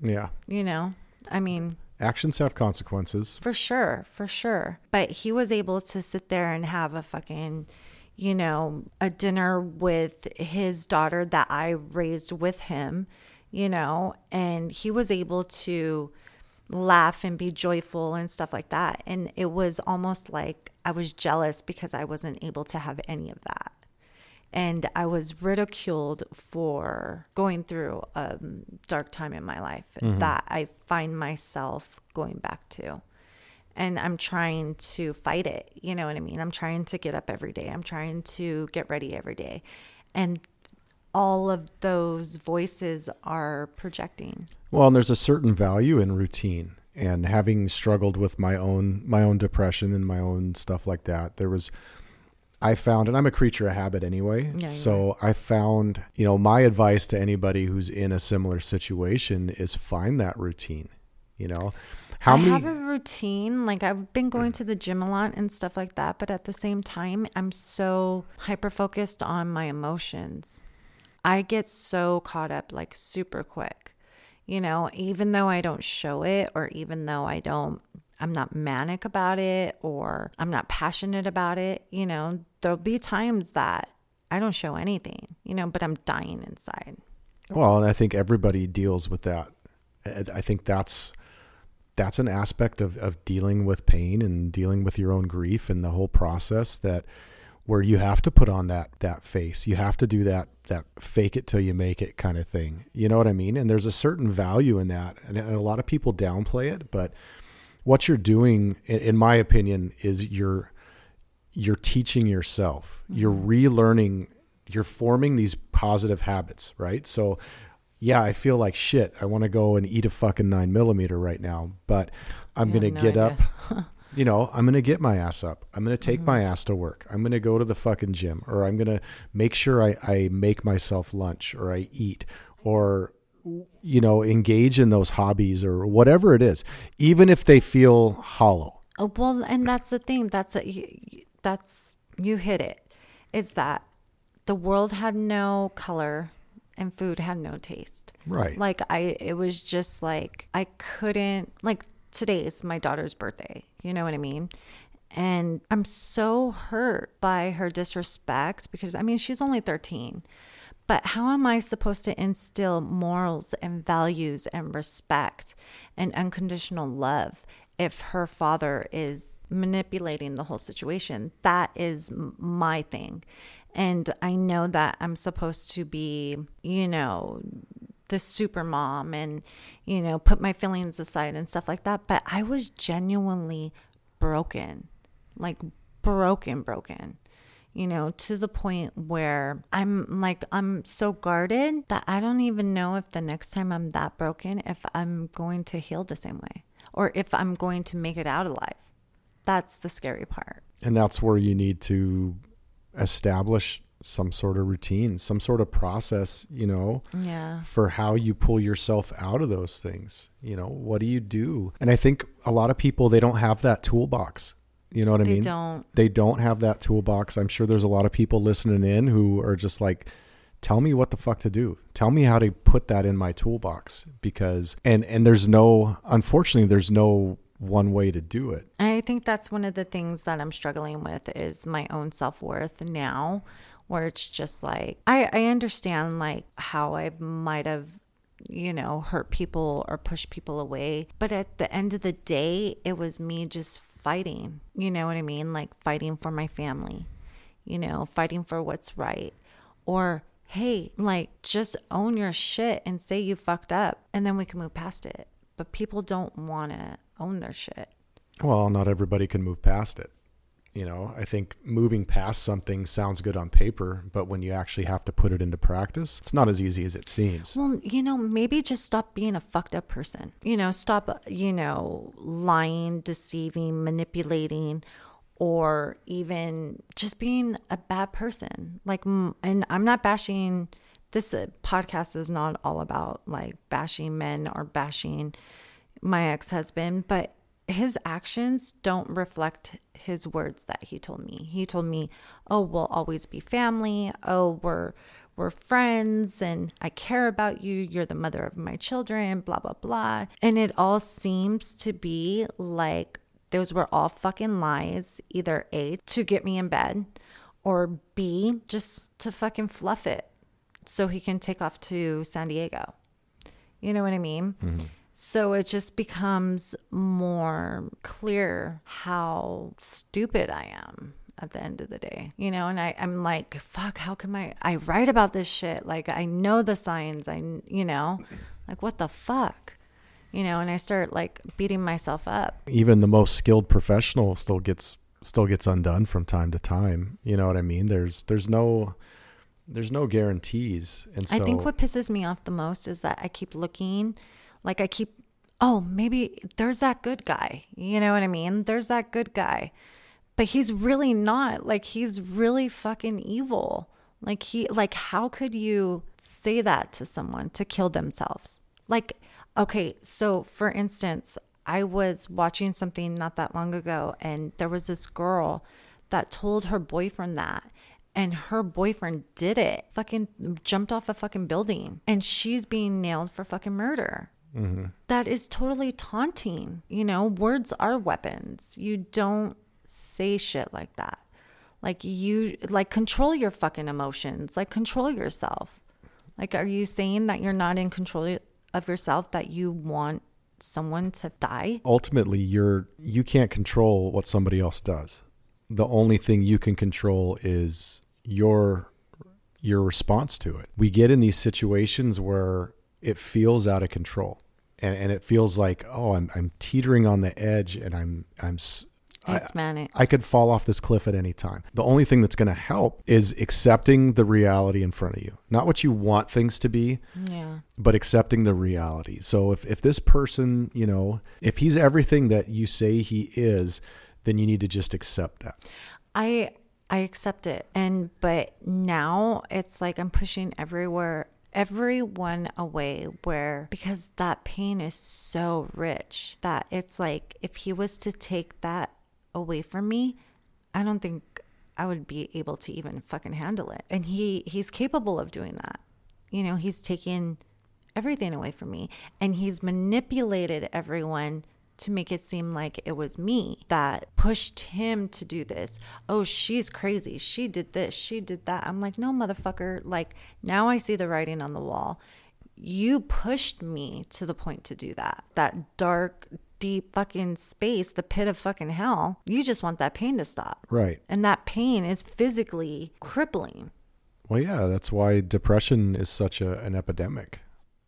B: Yeah.
A: you know? I mean
B: Actions have consequences.
A: for sure for sure. But he was able to sit there and have a fucking you know a dinner with his daughter that i raised with him you know? And he was able to laugh and be joyful and stuff like that. And it was almost like i was jealous because i wasn't able to have any of that and I was ridiculed for going through a um, dark time in my life mm-hmm. that I find myself going back to. And I'm trying to fight it. You know what I mean? I'm trying to get up every day. I'm trying to get ready every day. And all of those voices are projecting.
B: Well, and there's a certain value in routine. And having struggled with my own my own depression and my own stuff like that, there was I found, and I'm a creature of habit anyway.
A: Yeah,
B: so I found, you know, my advice to anybody who's in a similar situation is find that routine. You know, how
A: I
B: many?
A: have a routine. Like I've been going to the gym a lot and stuff like that, but at the same time, I'm so hyper focused on my emotions. I get so caught up like super quick. You know, even though I don't show it or even though I don't I'm not manic about it or I'm not passionate about it, you know, there'll be times that I don't show anything, you know, but I'm dying inside.
B: Well, and I think everybody deals with that. I think that's that's an aspect of, of dealing with pain and dealing with your own grief and the whole process that where you have to put on that that face. You have to do that that fake it till you make it kind of thing. You know what I mean? And there's a certain value in that. And, and a lot of people downplay it, but what you're doing in, my opinion is you're you're teaching yourself. You're relearning you're forming these positive habits, right? So yeah, I feel like shit. I want to go and eat a fucking nine millimeter right now, but I'm going to
A: no
B: get up. you know, I'm going to get my ass up. I'm going to take my ass to work. I'm going to go to the fucking gym or I'm going to make sure I, I make myself lunch or I eat or, you know, engage in those hobbies or whatever it is, even if they feel hollow.
A: Oh, well, and that's the thing. That's a, that's you hit it. Is that the world had no color and food had no taste.
B: Right.
A: Like I it was just like I couldn't like today is my daughter's birthday. You know what I mean? And I'm so hurt by her disrespect because I mean she's only 13. But how am I supposed to instill morals and values and respect and unconditional love if her father is manipulating the whole situation? That is my thing. And I know that I'm supposed to be, you know, the super mom and, you know, put my feelings aside and stuff like that. But I was genuinely broken, like broken, broken, you know, to the point where I'm like, I'm so guarded that I don't even know if the next time I'm that broken, if I'm going to heal the same way or if I'm going to make it out alive. That's the scary part.
B: And that's where you need to establish some sort of routine, some sort of process, you know,
A: yeah.
B: for how you pull yourself out of those things. You know, what do you do? And I think a lot of people they don't have that toolbox. You know what I
A: They
B: mean?
A: don't.
B: They don't have that toolbox. I'm sure there's a lot of people listening in who are just like tell me what the fuck to do. Tell me how to put that in my toolbox because and and there's no unfortunately there's no one way to do it.
A: I think that's one of the things that I'm struggling with is my own self worth now, where it's just like I, I understand like how I might have, you know, hurt people or push people away. But at the end of the day, it was me just fighting. You know what I mean? Like fighting for my family, you know, fighting for what's right. Or hey, like just own your shit and say you fucked up and then we can move past it. But people don't want to own their shit.
B: Well, not everybody can move past it. You know, I think moving past something sounds good on paper, but when you actually have to put it into practice, it's not as easy as it seems.
A: Well, you know, maybe just stop being a fucked up person. You know, stop, you know, lying, deceiving, manipulating, or even just being a bad person. Like, and I'm not bashing, this uh, podcast is not all about like bashing men or bashing my ex husband, but his actions don't reflect his words that he told me. He told me, "Oh, we'll always be family. Oh, we're we're friends and I care about you. You're the mother of my children, blah blah blah." And it all seems to be like those were all fucking lies, either A to get me in bed or B just to fucking fluff it so he can take off to San Diego. You know what I mean? Mm-hmm. So it just becomes more clear how stupid I am at the end of the day, you know? And I, I'm like, fuck, how come I, I write about this shit? Like, I know the signs, I, you know, like, what the fuck? You know, and I start like beating myself up.
B: Even the most skilled professional still gets still gets undone from time to time. You know what I mean? There's there's no there's no guarantees. And so
A: I think what pisses me off the most is that I keep looking, like I keep, oh, maybe there's that good guy. You know what I mean? There's that good guy. But he's really not. Like he's really fucking evil. Like he like how could you say that to someone to kill themselves? Like okay, so for instance, I was watching something not that long ago and there was this girl that told her boyfriend that and her boyfriend did it. Fucking jumped off a fucking building and she's being nailed for fucking murder. Mm-hmm. That is totally taunting. You know, words are weapons. You don't say shit like that. Like you like control your fucking emotions. Like control yourself. Like are you saying that you're not in control of yourself that you want someone to die?
B: ultimately you're you can't control what somebody else does. The only thing you can control is your your response to it. We get in these situations where it feels out of control. And, and it feels like, oh, I'm, I'm teetering on the edge and I'm, I'm, I-
A: It's manic.
B: I could fall off this cliff at any time. The only thing that's going to help is accepting the reality in front of you. Not what you want things to be,
A: Yeah.
B: but accepting the reality. So if, if this person, you know, if he's everything that you say he is, then you need to just accept that.
A: I I accept it. And but now it's like I'm pushing everywhere everyone away where because that pain is so rich that it's like if he was to take that away from me, I don't think I would be able to even fucking handle it. And he he's capable of doing that. you know, he's taken everything away from me and he's manipulated everyone to make it seem like it was me that pushed him to do this. Oh, she's crazy. She did this. She did that. I'm like, no, motherfucker. Like, now I see the writing on the wall. You pushed me to the point to do that. That dark, deep fucking space, the pit of fucking hell. You just want that pain to stop.
B: Right.
A: And that pain is physically crippling.
B: Well, yeah, that's why depression is such a, an epidemic.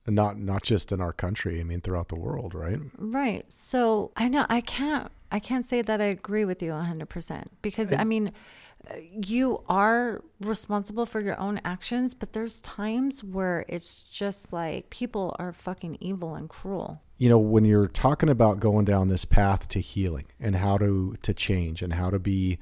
B: And not not just in our country, I mean throughout the world, right?
A: Right. So, I know I can't I can't say that I agree with you 100% because I, I mean you are responsible for your own actions, but there's times where it's just like people are fucking evil and cruel.
B: You know, when you're talking about going down this path to healing and how to to change and how to be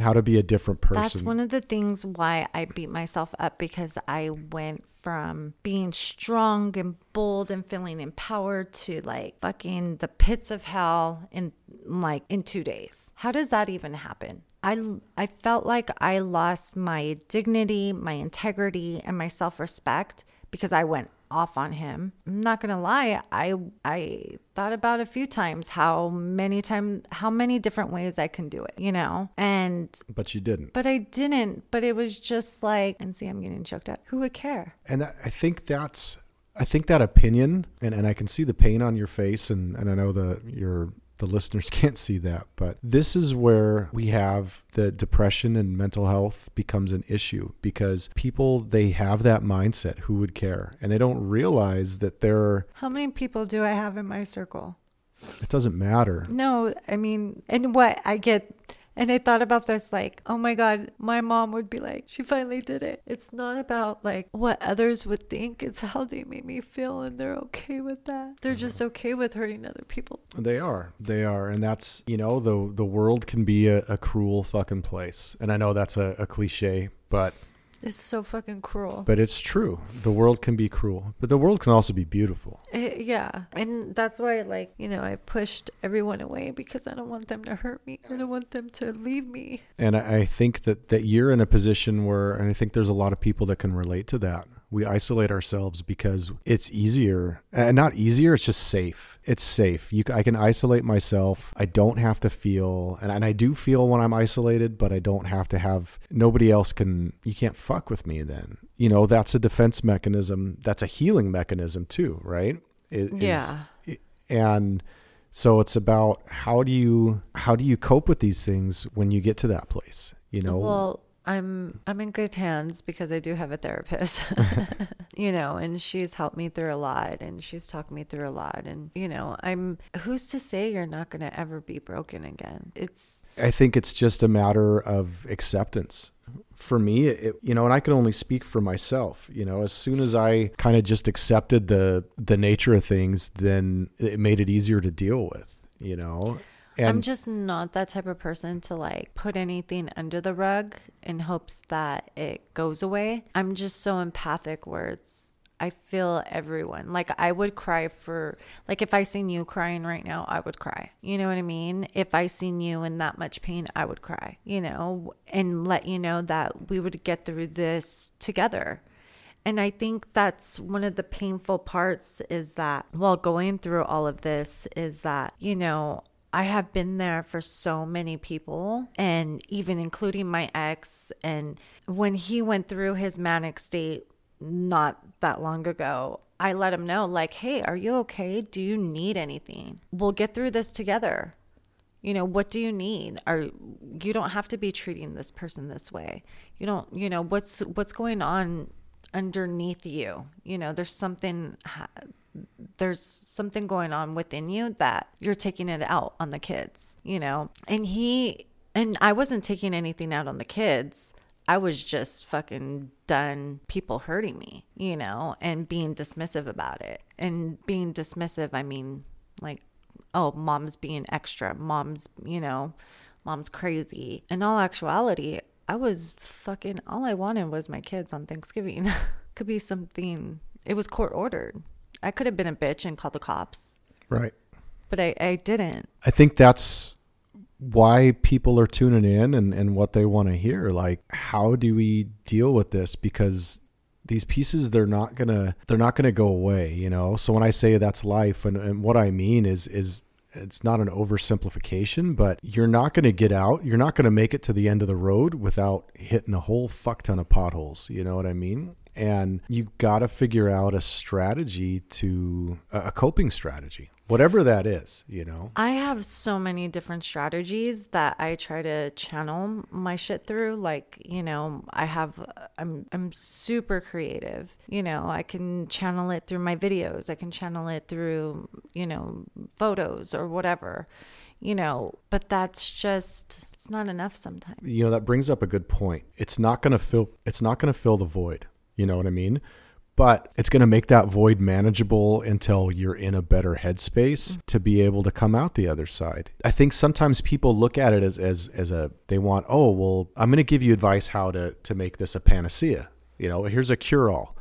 B: how to be a different person.
A: That's one of the things why I beat myself up because I went from being strong and bold and feeling empowered to like fucking the pits of hell in like in 2 days. How does that even happen? I I felt like I lost my dignity, my integrity and my self-respect because I went off on him. I'm not gonna lie, I I thought about a few times how many times how many different ways I can do it, you know? And
B: But you didn't.
A: But I didn't. But it was just like and see I'm getting choked up. Who would care?
B: And that, I think that's I think that opinion and, and I can see the pain on your face and, and I know that you're the listeners can't see that, but this is where we have the depression and mental health becomes an issue because people they have that mindset who would care and they don't realize that they're
A: How many people do I have in my circle?
B: It doesn't matter.
A: No, I mean, and what I get and I thought about this like, oh my God, my mom would be like, she finally did it. It's not about like what others would think, it's how they made me feel, and they're okay with that. They're mm-hmm. just okay with hurting other people.
B: They are. They are. And that's, you know, the, the world can be a, a cruel fucking place. And I know that's a, a cliche, but
A: it's so fucking cruel.
B: But it's true. The world can be cruel, but the world can also be beautiful.
A: It, eh, yeah. And that's why, like, you know, I pushed everyone away because I don't want them to hurt me. I don't want them to leave me.
B: And I, I think that, that you're in a position where, and I think there's a lot of people that can relate to that, we isolate ourselves because it's easier and not easier it's just safe. It's safe. You i can isolate myself. I don't have to feel and, and i do feel when i'm isolated but i don't have to have nobody else can you can't fuck with me then. You know that's a defense mechanism. That's a healing mechanism too right?
A: It, yeah.
B: and so it's about how do you how do you cope with these things when you get to that place you know?
A: Well I'm I'm in good hands because I do have a therapist. you know, and she's helped me through a lot and she's talked me through a lot and you know, I'm who's to say you're not going to ever be broken again? It's
B: I think it's just a matter of acceptance. For me, it, you know, and I can only speak for myself, you know, as soon as I kind of just accepted the the nature of things, then it made it easier to deal with, you know.
A: And I'm just not that type of person to like put anything under the rug in hopes that it goes away. I'm just so empathic it's I feel everyone. Like I would cry for like if I seen you crying right now, I would cry. You know what I mean? If I seen you in that much pain, I would cry, you know, and let you know that we would get through this together. And I think that's one of the painful parts is that while going through all of this is that, you know, I have been there for so many people, and even including my ex. And when he went through his manic state not that long ago, I let him know, like, hey, are you okay? Do you need anything? We'll get through this together. You know, what do you need? Are you don't have to be treating this person this way. You don't, you know, what's what's going on underneath you? You know, there's something there's something going on within you that you're taking it out on the kids, you know? And he, and I wasn't taking anything out on the kids. I was just fucking done people hurting me, you know, and being dismissive about it. And being dismissive, I mean, like, oh, mom's being extra. Mom's, you know, mom's crazy. In all actuality, I was fucking, all I wanted was my kids on Thanksgiving. Could be something, it was court ordered. I could have been a bitch and called the cops.
B: Right.
A: But I, I didn't.
B: I think that's why people are tuning in and, and what they want to hear. Like, how do we deal with this? Because these pieces they're not gonna they're not gonna go away you know so when i say that's life and, and what i mean is is it's not an oversimplification but you're not going to get out you're not going to make it to the end of the road without hitting a whole fuck ton of potholes you know what i mean and you got to figure out a strategy to a coping strategy whatever that is you know?
A: I have so many different strategies that i try to channel my shit through like you know i have i'm i'm super creative you know i can channel it through my videos i can channel it through you know photos or whatever you know but that's just it's not enough sometimes.
B: You know that brings up a good point. It's not going to fill it's not going to fill the void you know what I mean? But it's going to make that void manageable until you're in a better headspace mm-hmm. to be able to come out the other side. I think sometimes people look at it as as as a they want, "Oh, well, I'm going to give you advice how to to make this a panacea." You know, here's a cure all.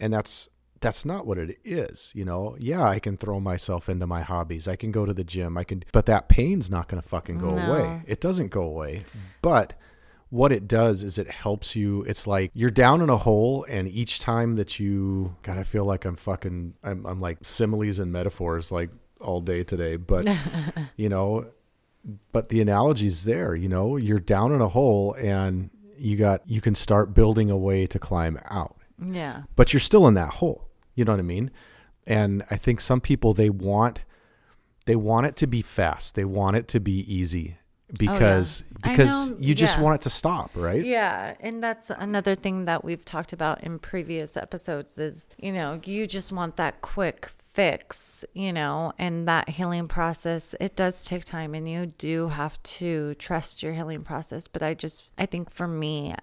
B: And that's that's not what it is you know yeah i can throw myself into my hobbies i can go to the gym i can but that pain's not going to fucking go no. away it doesn't go away but what it does is it helps you. It's like you're down in a hole, and each time that you, God, I feel like I'm fucking, I'm, I'm like similes and metaphors like all day today, but you know, but the analogy's there. You know, you're down in a hole, and you got you can start building a way to climb out.
A: Yeah.
B: But you're still in that hole. You know what I mean? And I think some people they want they want it to be fast. They want it to be easy because oh, yeah. because know, you just yeah. want it to stop, right?
A: Yeah, and that's another thing that we've talked about in previous episodes is, you know, you just want that quick fix, you know, and that healing process, it does take time and you do have to trust your healing process, but I just I think for me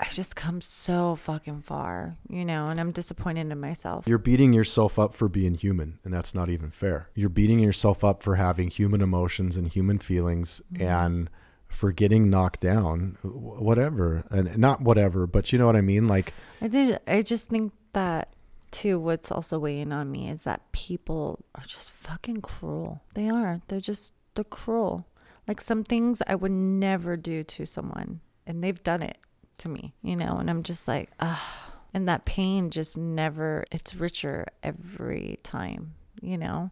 A: I, just come so fucking far, you know, and I'm disappointed in myself.
B: You're beating yourself up for being human, and that's not even fair. You're beating yourself up for having human emotions and human feelings mm-hmm. and for getting knocked down, whatever. And not whatever, but you know what I mean? Like
A: I did I just think that too what's also weighing on me is that people are just fucking cruel. They are. They're just they're cruel. Like some things I would never do to someone and they've done it to me, you know, and I'm just like, ah, and that pain just never, it's richer every time, you know.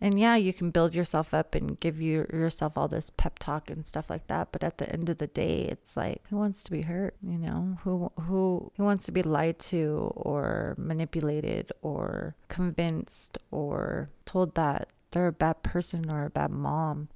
A: And yeah, you can build yourself up and give you yourself all this pep talk and stuff like that, but at the end of the day, it's like who wants to be hurt, you know? Who who who wants to be lied to or manipulated or convinced or told that they're a bad person or a bad mom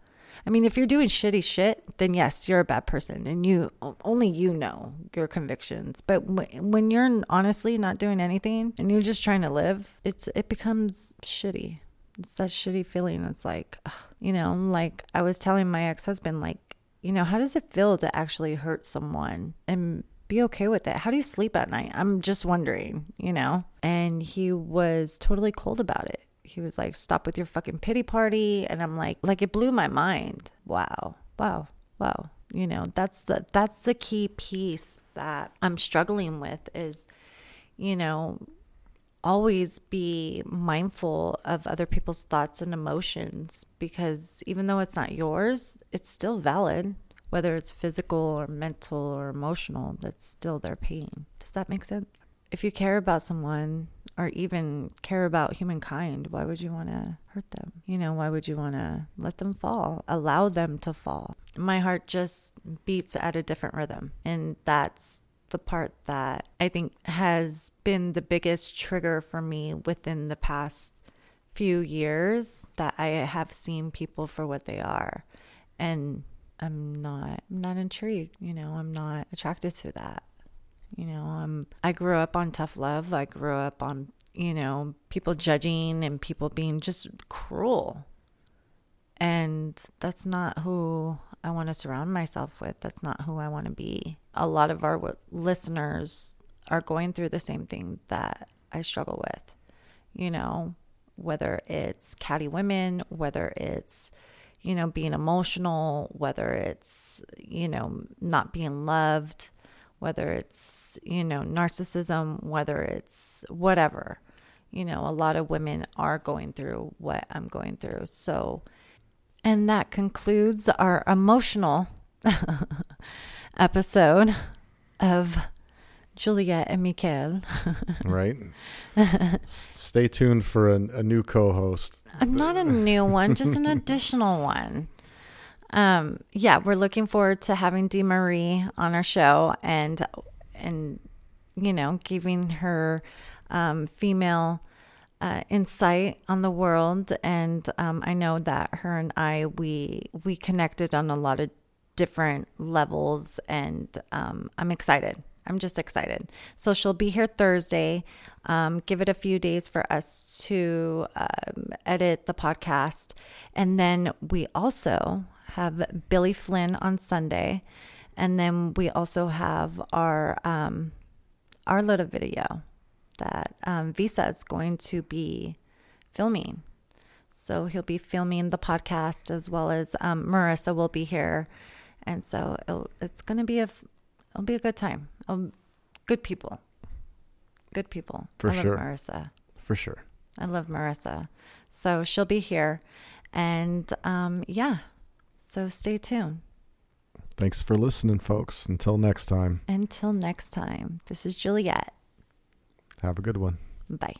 A: I mean, if you're doing shitty shit, then yes, you're a bad person and you only you know your convictions. But when you're honestly not doing anything and you're just trying to live, it's it becomes shitty. It's that shitty feeling. It's like, you know, like I was telling my ex-husband like, you know, how does it feel to actually hurt someone and be okay with it. How do you sleep at night? I'm just wondering, you know? And he was totally cold about it he was like, stop with your fucking pity party. And I'm like, like it blew my mind. Wow. Wow. Wow. You know, that's the, that's the key piece that I'm struggling with is, you know, always be mindful of other people's thoughts and emotions because even though it's not yours, it's still valid. Whether it's physical or mental or emotional, that's still their pain. Does that make sense? If you care about someone or even care about humankind, why would you want to hurt them? You know, why would you want to let them fall, allow them to fall? My heart just beats at a different rhythm. And that's the part that I think has been the biggest trigger for me within the past few years that I have seen people for what they are. And I'm not I'm not intrigued, you know, I'm not attracted to that. You know, um, I grew up on tough love. I grew up on, you know, people judging and people being just cruel. And that's not who I want to surround myself with. That's not who I want to be. A lot of our listeners are going through the same thing that I struggle with. You know, whether it's catty women, whether it's, you know, being emotional, whether it's, you know, not being loved, whether it's, you know, narcissism, whether it's whatever. You know, a lot of women are going through what I'm going through. So, and that concludes our emotional episode of Juliet and Mikael.
B: right? S- Stay tuned for a, a new co-host.
A: I'm not a new one, just an additional one. Um, yeah, we're looking forward to having Dee Marie on our show and and you know giving her um, female uh, insight on the world. And um, I know that her and I we we connected on a lot of different levels, and um, I'm excited. I'm just excited. So she'll be here Thursday. Um, give it a few days for us to um, edit the podcast. And then we also have Billy Flynn on Sunday. And then we also have our um, our little video that um, Visa is going to be filming. So he'll be filming the podcast as well as um, Marissa will be here, and so it'll, it's going to be a it'll be a good time. Um, good people, good people.
B: For
A: I love
B: sure.
A: Marissa.
B: For sure.
A: I love Marissa. So she'll be here, and um, yeah. So stay tuned.
B: Thanks for listening, folks. Until next time,
A: Until next time, this is Juliet.
B: have a good one.
A: Bye.